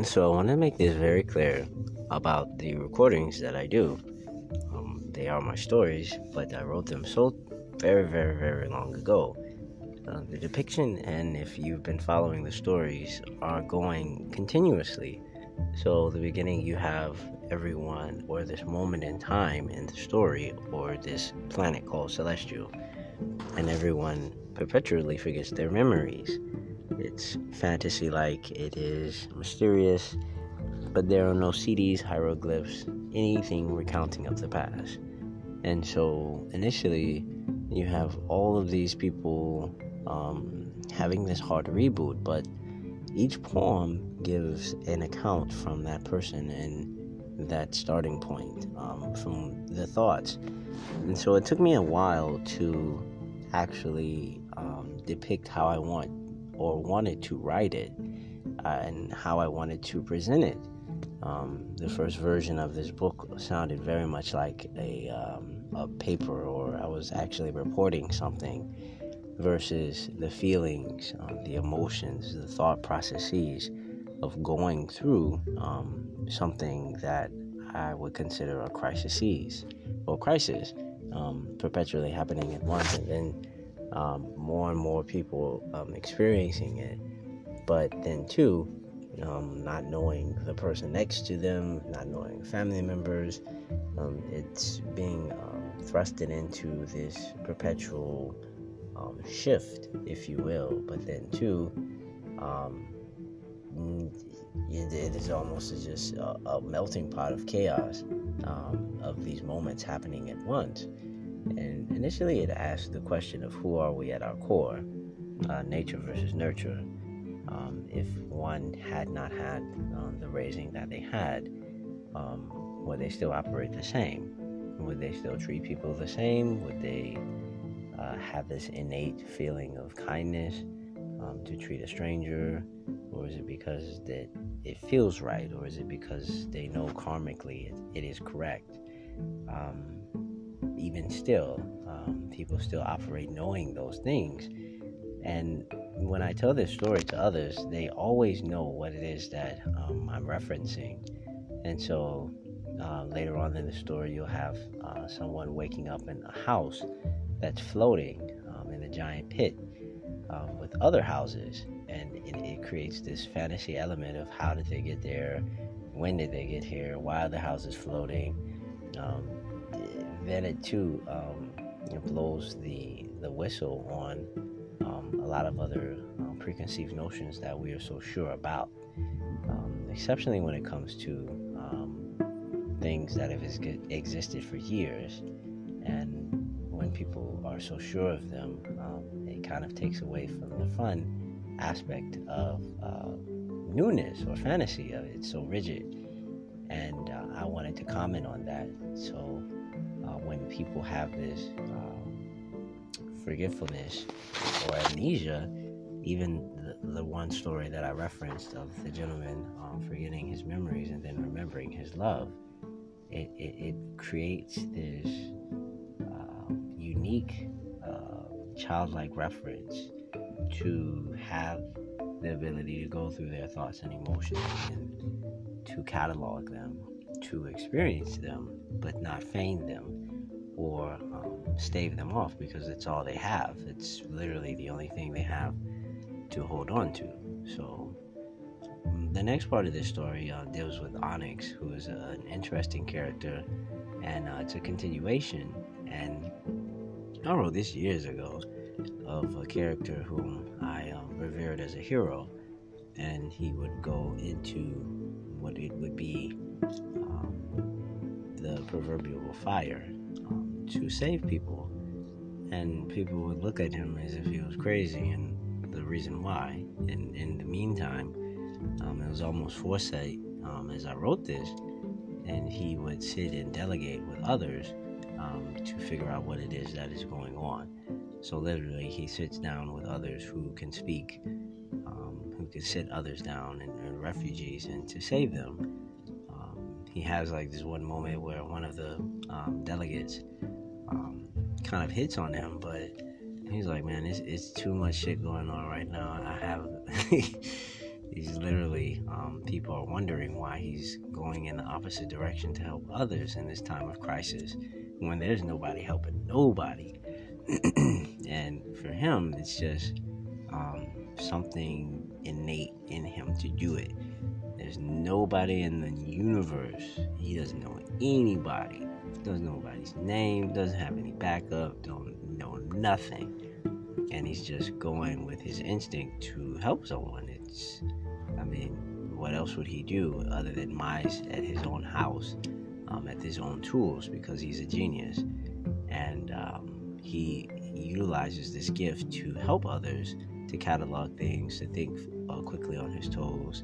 So I want to make this very clear about the recordings that I do. Um, they are my stories, but I wrote them so very, very, very long ago. Uh, the depiction, and if you've been following the stories, are going continuously. So, the beginning, you have everyone, or this moment in time in the story, or this planet called Celestial, and everyone perpetually forgets their memories. It's fantasy like, it is mysterious, but there are no CDs, hieroglyphs, anything recounting of the past. And so initially, you have all of these people um, having this hard reboot, but each poem gives an account from that person and that starting point, um, from the thoughts. And so it took me a while to actually um, depict how I want or wanted to write it uh, and how I wanted to present it. Um, the first version of this book sounded very much like a, um, a paper, or I was actually reporting something, versus the feelings, um, the emotions, the thought processes of going through um, something that I would consider a crisis or crisis um, perpetually happening at once, and then um, more and more people um, experiencing it. But then, too, um, not knowing the person next to them, not knowing family members, um, it's being um, thrusted into this perpetual um, shift, if you will. But then, too, it, it is almost just a, a, melting pot of chaos of these moments happening at once. And initially, it asked the question of who are we at our core, uh, nature versus nurture. Um, if one had not had um, the raising that they had, um, would they still operate the same? Would they still treat people the same? Would they uh, have this innate feeling of kindness um, to treat a stranger? Or is it because that it feels right? Or is it because they know karmically it, it is correct? Um, even still, um, people still operate knowing those things. And when I tell this story to others, they always know what it is that um, I'm referencing. And so uh, later on in the story, you'll have uh, someone waking up in a house that's floating um, in a giant pit um, with other houses. And it, it, creates this fantasy element of how did they get there? When did they get here? Why are the houses floating? It too um, blows the the whistle on um, a lot of other um, preconceived notions that we are so sure about, um, exceptionally when it comes to um, things that have existed for years. And when people are so sure of them, it kind of takes away from the fun aspect of uh, newness or fantasy of it. It's so rigid. And uh, I wanted to comment on that. So when people have this um, forgetfulness or amnesia, even the, the, one story that I referenced of the gentleman um, forgetting his memories and then remembering his love, it, it, it creates this uh, unique uh, childlike reference to have the ability to go through their thoughts and emotions and to catalog them, to experience them, but not feign them or um, stave them off because it's all they have. It's literally the only thing they have to hold on to. So, mm, the next part of this story uh, deals with Onyx, who is an interesting character, and uh, it's a continuation. And I wrote this years ago of a character whom I um, revered as a hero, and he would go into what it would be um, the proverbial fire to save people. And people would look at him as if he was crazy, and the reason why. And in the meantime, um, it was almost foresight um, as I wrote this, and he would sit and delegate with others um, to figure out what it is that is going on. So literally, he sits down with others who can speak, um, who can sit others down and, and refugees and to save them. Um, he has like this one moment where one of the um, delegates kind of hits on him, but he's like, man, it's, it's too much shit going on right now. I have He's literally, um, people are wondering why he's going in the opposite direction to help others in this time of crisis when there's nobody helping nobody. and for him, it's just um, something innate in him to do it. There's nobody in the universe. He doesn't know anybody. Doesn't know anybody's name. Doesn't have any backup. Don't know nothing. And he's just going with his instinct to help someone. It's, I mean, what else would he do other than mice at his own house, um, at his own tools, because he's a genius. And um, he, he utilizes this gift to help others to catalog things, to think uh, quickly on his toes,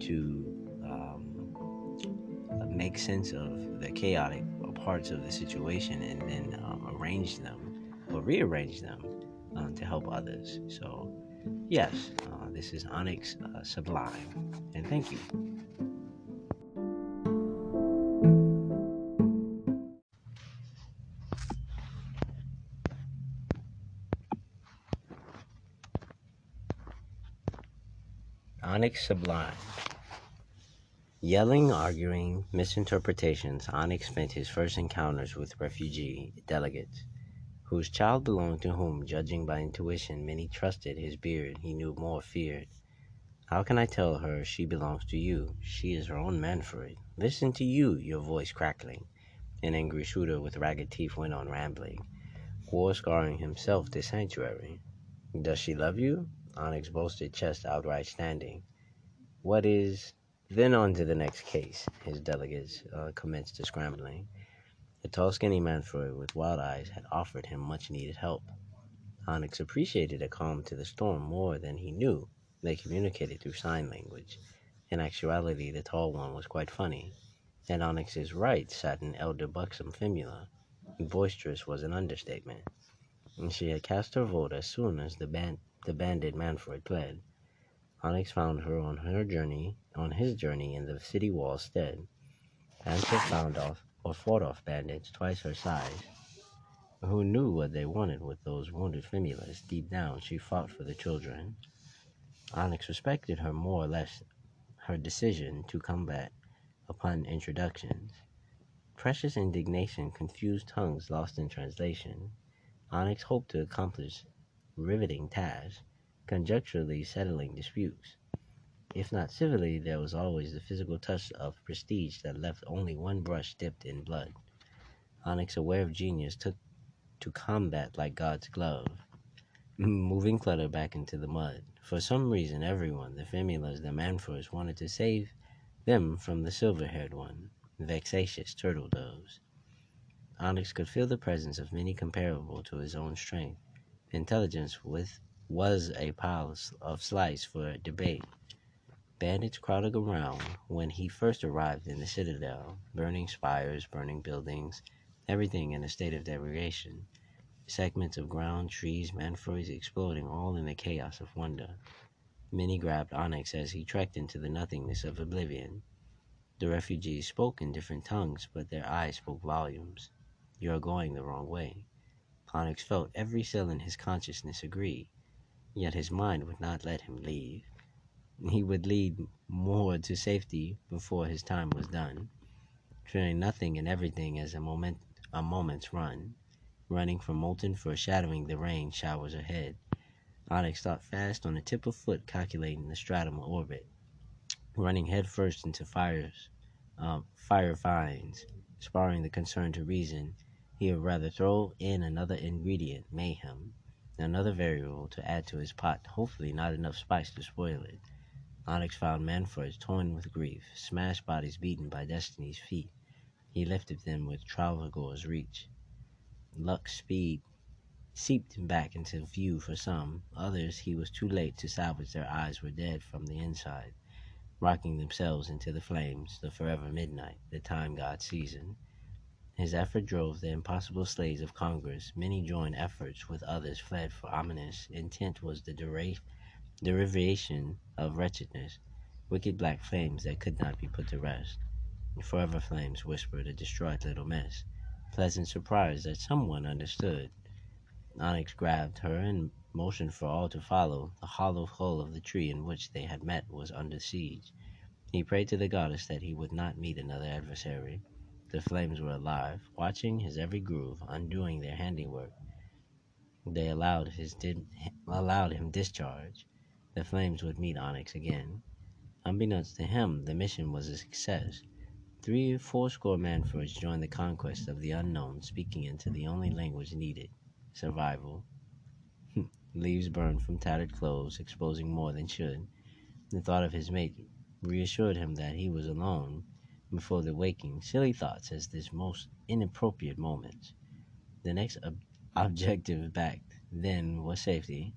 to um, make sense of the chaotic parts of the situation and then um, arrange them or rearrange them um, to help others. So, yes, uh, this is Onyx uh, Sublime, and thank you. Onyx Sublime. Yelling, arguing, misinterpretations, Onyx spent his first encounters with refugee delegates, whose child belonged to whom, judging by intuition, many trusted his beard, he knew more feared. How can I tell her she belongs to you? She is her own man for it. Listen to you, your voice crackling. An angry shooter with ragged teeth went on rambling, war scarring himself to sanctuary. Does she love you? Onyx boasted, chest outright standing. What is. Then on to the next case. His delegates uh, commenced to scrambling. The tall, skinny Manfred with wild eyes had offered him much needed help. Onyx appreciated a calm to the storm more than he knew. They communicated through sign language. In actuality, the tall one was quite funny. At Onyx's right sat an elder buxom femula. Boisterous was an understatement. And she had cast her vote as soon as the band the banded Manfred pled. Onyx found her on her journey, on his journey in the city walls stead. Manfred found off or fought off bandits twice her size, who knew what they wanted with those wounded femulas. Deep down, she fought for the children. Onyx respected her more or less her decision to combat upon introductions. Precious indignation confused tongues lost in translation. Onyx hoped to accomplish riveting task, conjecturally settling disputes. If not civilly, there was always the physical touch of prestige that left only one brush dipped in blood. Onyx, aware of genius, took to combat like God's glove, moving clutter back into the mud. For some reason, everyone, the Femulas, the Manfors, wanted to save them from the silver haired one, vexatious turtle doves. Onyx could feel the presence of many comparable to his own strength intelligence with was a pile of slice for debate. Bandits crowded around when he first arrived in the citadel, burning spires, burning buildings, everything in a state of degradation. Segments of ground, trees, manfroids exploding all in the chaos of wonder. Many grabbed Onyx as he trekked into the nothingness of oblivion. The refugees spoke in different tongues, but their eyes spoke volumes. You are going the wrong way. Onyx felt every cell in his consciousness agree, yet his mind would not let him leave. He would lead more to safety before his time was done, fearing nothing and everything as a moment a moment's run, running from molten foreshadowing the rain showers ahead. Onyx thought fast on the tip of foot calculating the stratum orbit, running headfirst into fires, uh, fire vines, sparring the concern to reason he would rather throw in another ingredient, mayhem, another variable to add to his pot, hopefully not enough spice to spoil it. Onyx found Manfreds torn with grief, smashed bodies beaten by destiny's feet. He lifted them with Travelgore's reach. Luck's speed seeped back into view for some. Others he was too late to salvage their eyes were dead from the inside, rocking themselves into the flames, the forever midnight, the time god season. His effort drove the impossible slaves of Congress. Many joined efforts with others fled for ominous intent was the derivation of wretchedness, wicked black flames that could not be put to rest. Forever flames whispered a distraught little mess. Pleasant surprise that someone understood. Onyx grabbed her and motioned for all to follow. The hollow hull of the tree in which they had met was under siege. He prayed to the goddess that he would not meet another adversary. The flames were alive, watching his every groove, undoing their handiwork. They allowed his di- allowed him discharge. The flames would meet Onyx again. Unbeknownst to him, the mission was a success. Three fourscore Manfords joined the conquest of the unknown, speaking into the only language needed survival. Hmm. Leaves burned from tattered clothes, exposing more than should. The thought of his mate reassured him that he was alone before the waking. Silly thoughts as this most inappropriate moment. The next ob- objective backed then was safety.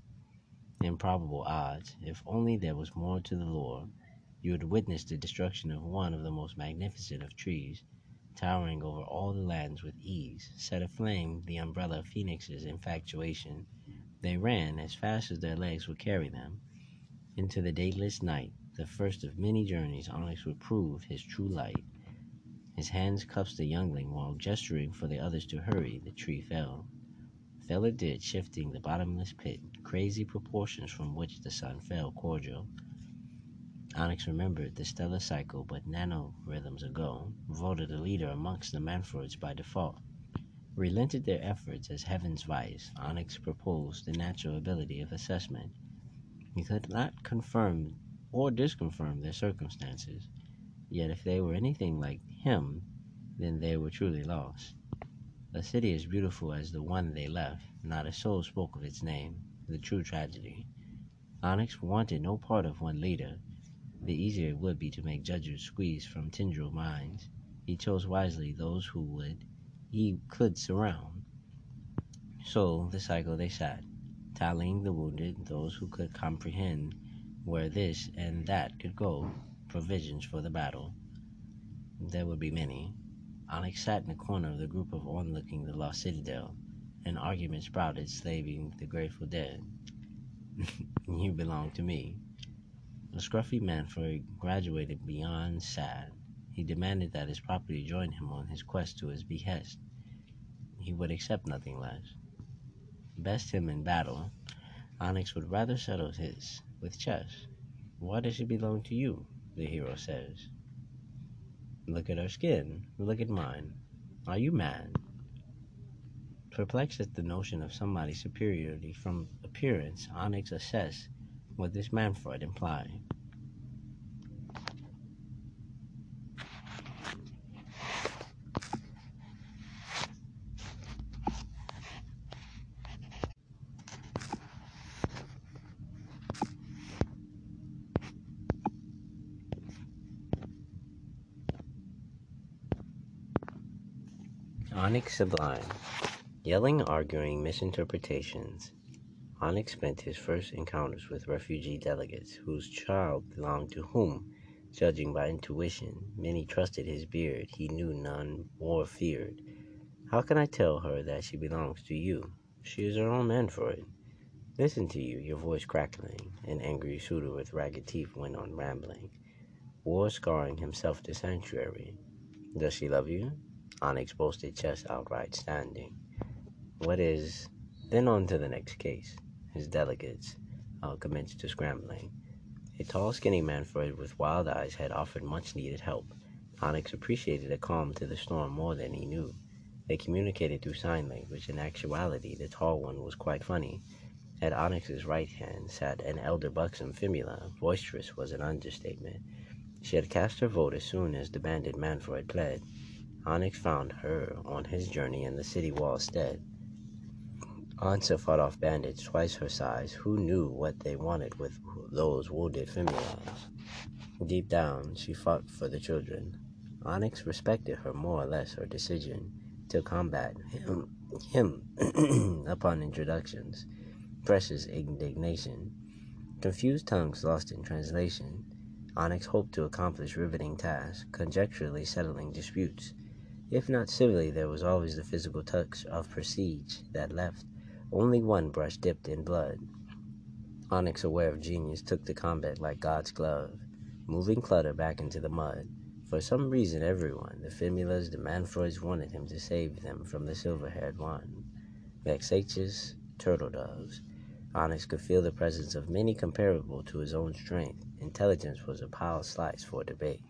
Improbable odds. If only there was more to the lore you would witness the destruction of one of the most magnificent of trees, towering over all the lands with ease, set aflame the umbrella of Phoenix's infatuation. They ran as fast as their legs would carry them. Into the dateless night, the first of many journeys Onyx would prove his true light. His hands cuffed the youngling while gesturing for the others to hurry, the tree fell. Fell it did, shifting the bottomless pit, crazy proportions from which the sun fell cordial. Onyx remembered the stellar cycle, but nanorhythms ago, voted a leader amongst the Manfords by default. Relented their efforts as heaven's vice, Onyx proposed the natural ability of assessment. He could not confirm or disconfirm their circumstances, yet if they were anything like him, then they were truly lost. A city as beautiful as the one they left, not a soul spoke of its name, the true tragedy. Onyx wanted no part of one leader, the easier it would be to make judges squeeze from tendril minds. He chose wisely those who would he could surround. So the cycle they sat, tallying the wounded, those who could comprehend where this and that could go, provisions for the battle. There would be many. Onyx sat in a corner of the group of onlooking the lost citadel. An argument sprouted, slaving the grateful dead. you belong to me. The scruffy Manford graduated beyond sad. He demanded that his property join him on his quest to his behest. He would accept nothing less. Best him in battle, Onyx would rather settle his with chess. Why does she belong to you? The hero says. Look at her skin. Look at mine. Are you mad? Perplexed at the notion of somebody's superiority from appearance, Onyx assessed what this Manfred imply? Onyx Sublime. Yelling, arguing, misinterpretations. Onyx spent his first encounters with refugee delegates whose child belonged to whom, judging by intuition, many trusted his beard, he knew none or feared. How can I tell her that she belongs to you? She is her own man for it. Listen to you, your voice crackling. An angry suitor with ragged teeth went on rambling. War scarring himself to sanctuary. Does she love you? Onyx boasted chest outright standing. What is. Then on to the next case his delegates uh, commenced to scrambling. A tall, skinny Manfred with wild eyes had offered much needed help. Onyx appreciated the calm to the storm more than he knew. They communicated through sign language. In actuality, the tall one was quite funny. At Onyx's right hand sat an elder buxom Fimula. Boisterous was an understatement. She had cast her vote as soon as the bandit Manfred pled. Onyx found her on his journey in the city wall stead. Ansa fought off bandits twice her size who knew what they wanted with those wounded females. Deep down, she fought for the children. Onyx respected her more or less her decision to combat him, him upon introductions. Precious indignation. Confused tongues lost in translation. Onyx hoped to accomplish riveting tasks, conjecturally settling disputes. If not civilly, there was always the physical touch of prestige that left only one brush dipped in blood. Onyx, aware of genius, took the combat like God's glove, moving clutter back into the mud. For some reason, everyone, the Fimulas, the Manfroids, wanted him to save them from the silver haired one. Vexatious turtle doves. Onyx could feel the presence of many comparable to his own strength. Intelligence was a pile slice for debate.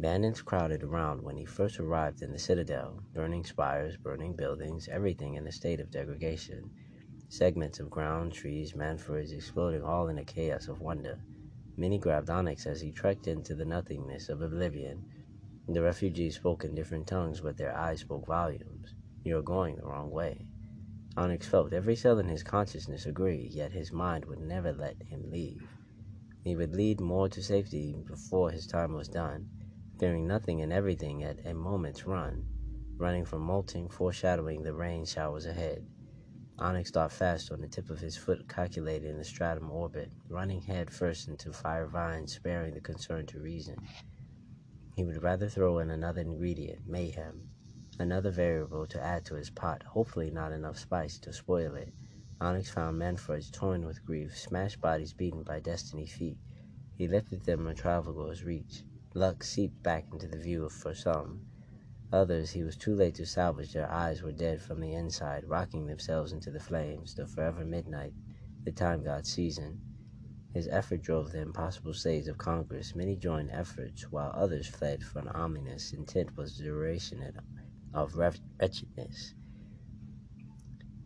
Bandits crowded around when he first arrived in the citadel, burning spires, burning buildings, everything in a state of degradation. Segments of ground, trees, manfords exploding all in a chaos of wonder. Many grabbed Onyx as he trekked into the nothingness of oblivion. The refugees spoke in different tongues, but their eyes spoke volumes. You're going the wrong way. Onyx felt every cell in his consciousness agree, yet his mind would never let him leave. He would lead more to safety before his time was done fearing nothing and everything at a moment's run, running from molting, foreshadowing the rain showers ahead. Onyx thought fast on the tip of his foot, calculating the stratum orbit, running head first into fire vines, sparing the concern to reason. He would rather throw in another ingredient, mayhem, another variable to add to his pot, hopefully not enough spice to spoil it. Onyx found Manfords torn with grief, smashed bodies beaten by destiny feet. He lifted them in Travelgo's reach. Luck seeped back into the view for some. Others he was too late to salvage. Their eyes were dead from the inside, rocking themselves into the flames, the forever midnight, the time god season. His effort drove the impossible slaves of Congress. Many joined efforts, while others fled for an ominous intent was the duration of wretchedness.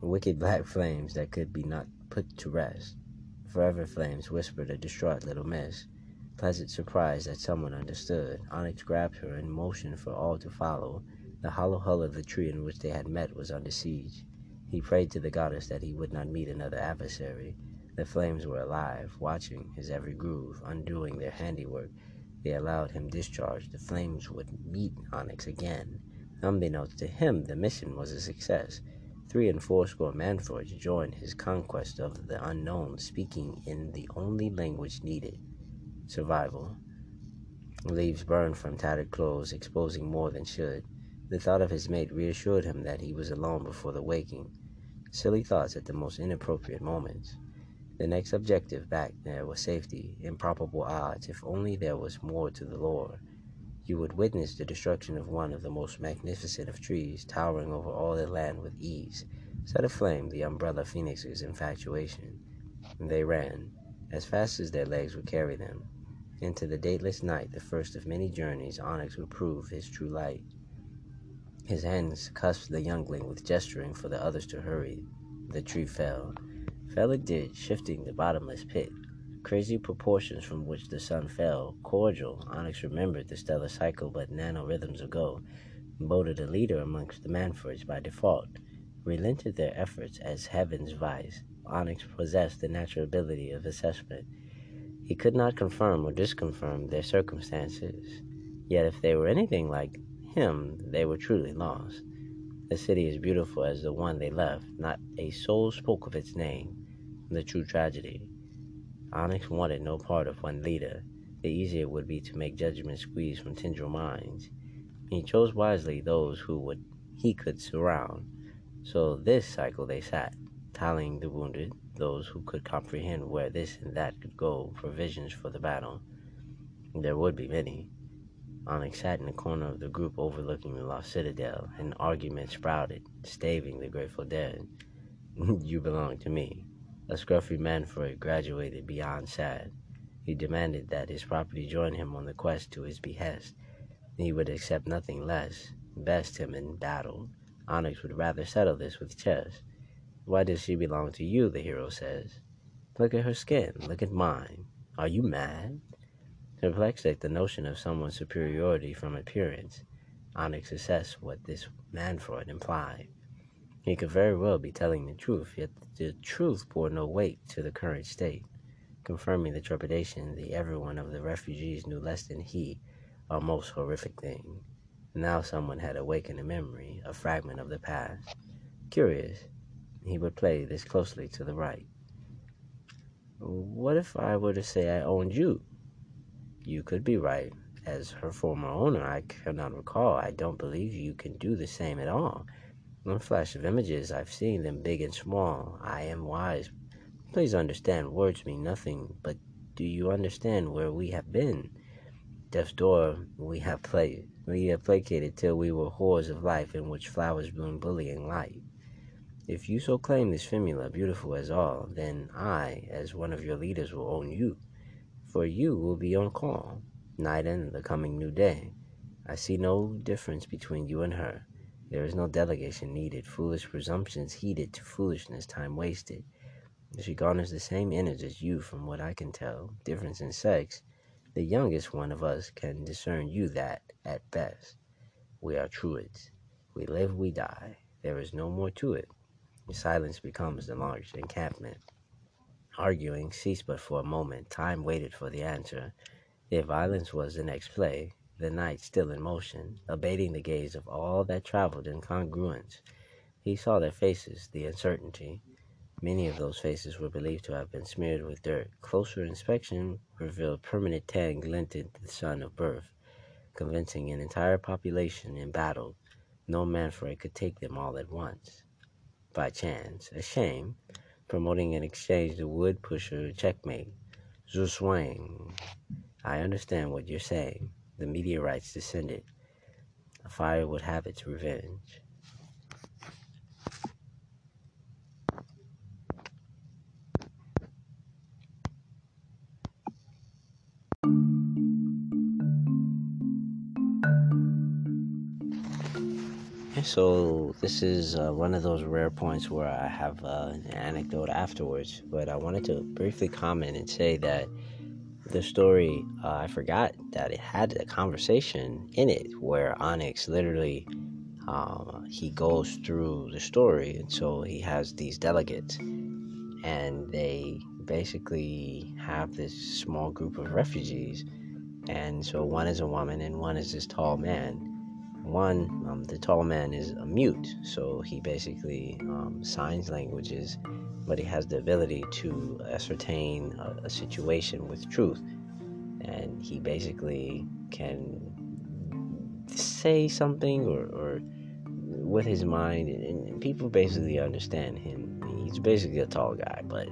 Wicked black flames that could be not put to rest. Forever flames whispered a distraught little miss pleasant surprise that someone understood. Onyx grabbed her and motioned for all to follow. The hollow hull of the tree in which they had met was under siege. He prayed to the goddess that he would not meet another adversary. The flames were alive, watching his every groove, undoing their handiwork. They allowed him discharge. The flames would meet Onyx again. Unbeknownst to him, the mission was a success. Three and fourscore manfords joined his conquest of the unknown, speaking in the only language needed survival. Leaves burned from tattered clothes, exposing more than should. The thought of his mate reassured him that he was alone before the waking. Silly thoughts at the most inappropriate moments. The next objective back there was safety, improbable odds, if only there was more to the lore. You would witness the destruction of one of the most magnificent of trees, towering over all the land with ease, set aflame the umbrella phoenix's infatuation. They ran, as fast as their legs would carry them, into the dateless night, the first of many journeys, Onyx would prove his true light. His hands cusped the youngling with gesturing for the others to hurry. The tree fell. Fell it did, shifting the bottomless pit. Crazy proportions from which the sun fell. Cordial, Onyx remembered the stellar cycle but nanorhythms ago. Voted a leader amongst the Manfords by default. Relented their efforts as heaven's vice. Onyx possessed the natural ability of assessment. He could not confirm or disconfirm their circumstances. Yet if they were anything like him, they were truly lost. The city as beautiful as the one they left, not a soul spoke of its name, the true tragedy. Onyx wanted no part of one leader. The easier it would be to make judgment squeeze from tendril minds. He chose wisely those who would he could surround. So this cycle they sat, tallying the wounded, those who could comprehend where this and that could go, provisions for the battle. There would be many. Onyx sat in the corner of the group overlooking the lost citadel. An argument sprouted, staving the Grateful Dead. you belong to me. A scruffy Manfred graduated beyond sad. He demanded that his property join him on the quest to his behest. He would accept nothing less. Best him in battle. Onyx would rather settle this with chess. Why does she belong to you? the hero says. Look at her skin. Look at mine. Are you mad? Perplexed at the notion of someone's superiority from appearance, Onyx assessed what this Manfred implied. He could very well be telling the truth, yet the truth bore no weight to the current state, confirming the trepidation the everyone of the refugees knew less than he, a most horrific thing. Now someone had awakened a memory, a fragment of the past. Curious, he would play this closely to the right. What if I were to say I owned you? You could be right. As her former owner, I cannot recall. I don't believe you can do the same at all. One flash of images, I've seen them big and small. I am wise. Please understand, words mean nothing, but do you understand where we have been? Death's door we have played. We have placated till we were whores of life in which flowers bloom bullying light. If you so claim this Fimula beautiful as all, then I, as one of your leaders, will own you. For you will be on call, night and the coming new day. I see no difference between you and her. There is no delegation needed, foolish presumptions heeded to foolishness, time wasted. She garners the same innards as you, from what I can tell. Difference in sex. The youngest one of us can discern you that, at best. We are truids. We live, we die. There is no more to it. Silence becomes the large encampment. Arguing ceased but for a moment. Time waited for the answer. If violence was the next play, the night still in motion, abating the gaze of all that traveled in congruence. He saw their faces, the uncertainty. Many of those faces were believed to have been smeared with dirt. Closer inspection revealed permanent tan glinted the sun of birth, convincing an entire population embattled. No man for it could take them all at once by chance, a shame, promoting an exchange the wood pusher checkmate. Zugzwang. I understand what you're saying. The meteorites descended. A fire would have its revenge. So this is uh, one of those rare points where I have uh, an anecdote afterwards, but I wanted to briefly comment and say that the story uh, I forgot that it had a conversation in it where Onyx literally um, he goes through the story, and so he has these delegates, and they basically have this small group of refugees, and so one is a woman and one is this tall man one, um, the tall man is a mute, so he basically um, signs languages, but he has the ability to ascertain a, a situation with truth, and he basically can say something or, or with his mind, and, and, people basically understand him. He's basically a tall guy, but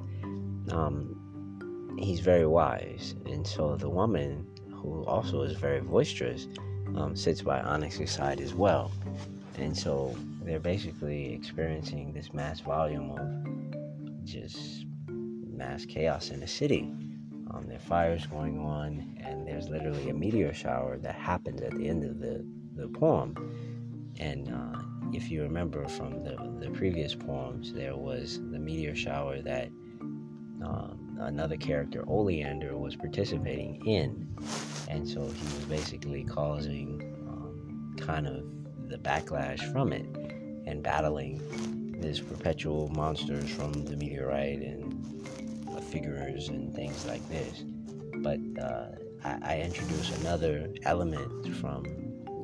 um, he's very wise, and so the woman, who also is very boisterous um, sits by Onyx's side as well. And so they're basically experiencing this mass volume of just mass chaos in the city. Um, there are fires going on, and there's literally a meteor shower that happens at the end of the, the poem. And uh, if you remember from the, the previous poems, there was the meteor shower that um, another character, Oleander, was participating in and so he was basically causing um, kind of the backlash from it and battling this perpetual monsters from the meteorite and uh, figures and things like this. But uh, I, I introduce another element from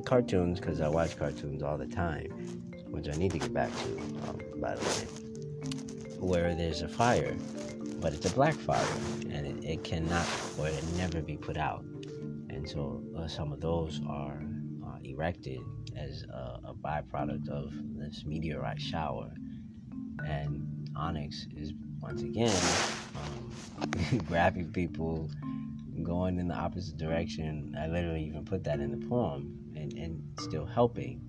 cartoons because I watch cartoons all the time, which I need to get back to, um, by the way, where there's a fire, but it's a black fire and it, it cannot or it never be put out And so uh, some of those are uh, erected as a, a, byproduct of this meteorite shower. And Onyx is once again um, grabbing people, going in the opposite direction. I literally even put that in the poem, and, and still helping.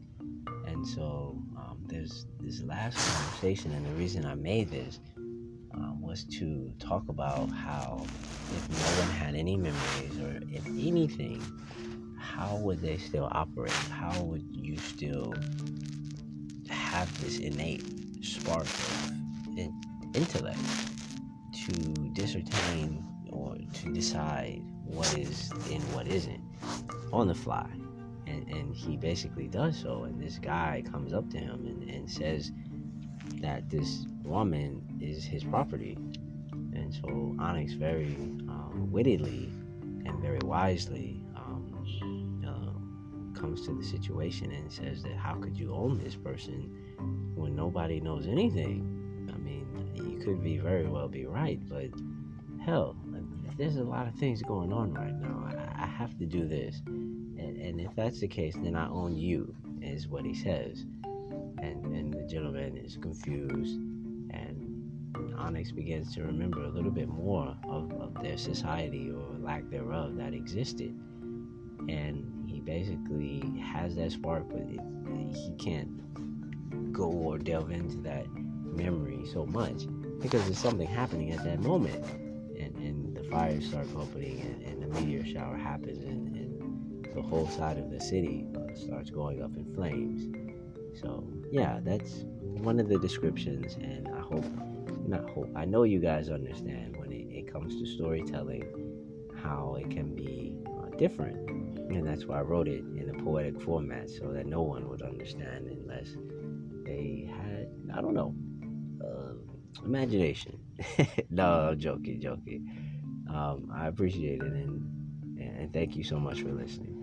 And so um, there's this last conversation, and the reason I made this um, was to talk about how if no one had any memories or if anything, how would they still operate? How would you still have this innate spark of in- intellect to discertain or to decide what is and what isn't on the fly? And, and he basically does so. And this guy comes up to him and, and says that this woman is his property. And so Onyx very um, wittily and very wisely um, uh, comes to the situation and says that how could you own this person when nobody knows anything? I mean, you could be very well be right, but hell, there's a lot of things going on right now. I, I have to do this. And, and if that's the case, then I own you, is what he says. And, and gentleman is confused and Onyx begins to remember a little bit more of, of their society or lack thereof that existed. And he basically has that spark, but it, he can't go or delve into that memory so much because there's something happening at that moment. And, and the fires start opening and, and the meteor shower happens and, and the whole side of the city uh, starts going up in flames. So, yeah, that's one of the descriptions. And I hope, not hope, I know you guys understand when it, it comes to storytelling how it can be uh, different. And that's why I wrote it in a poetic format so that no one would understand unless they had, I don't know, uh, imagination. no, joking, joking. Um, I appreciate it and, and thank you so much for listening.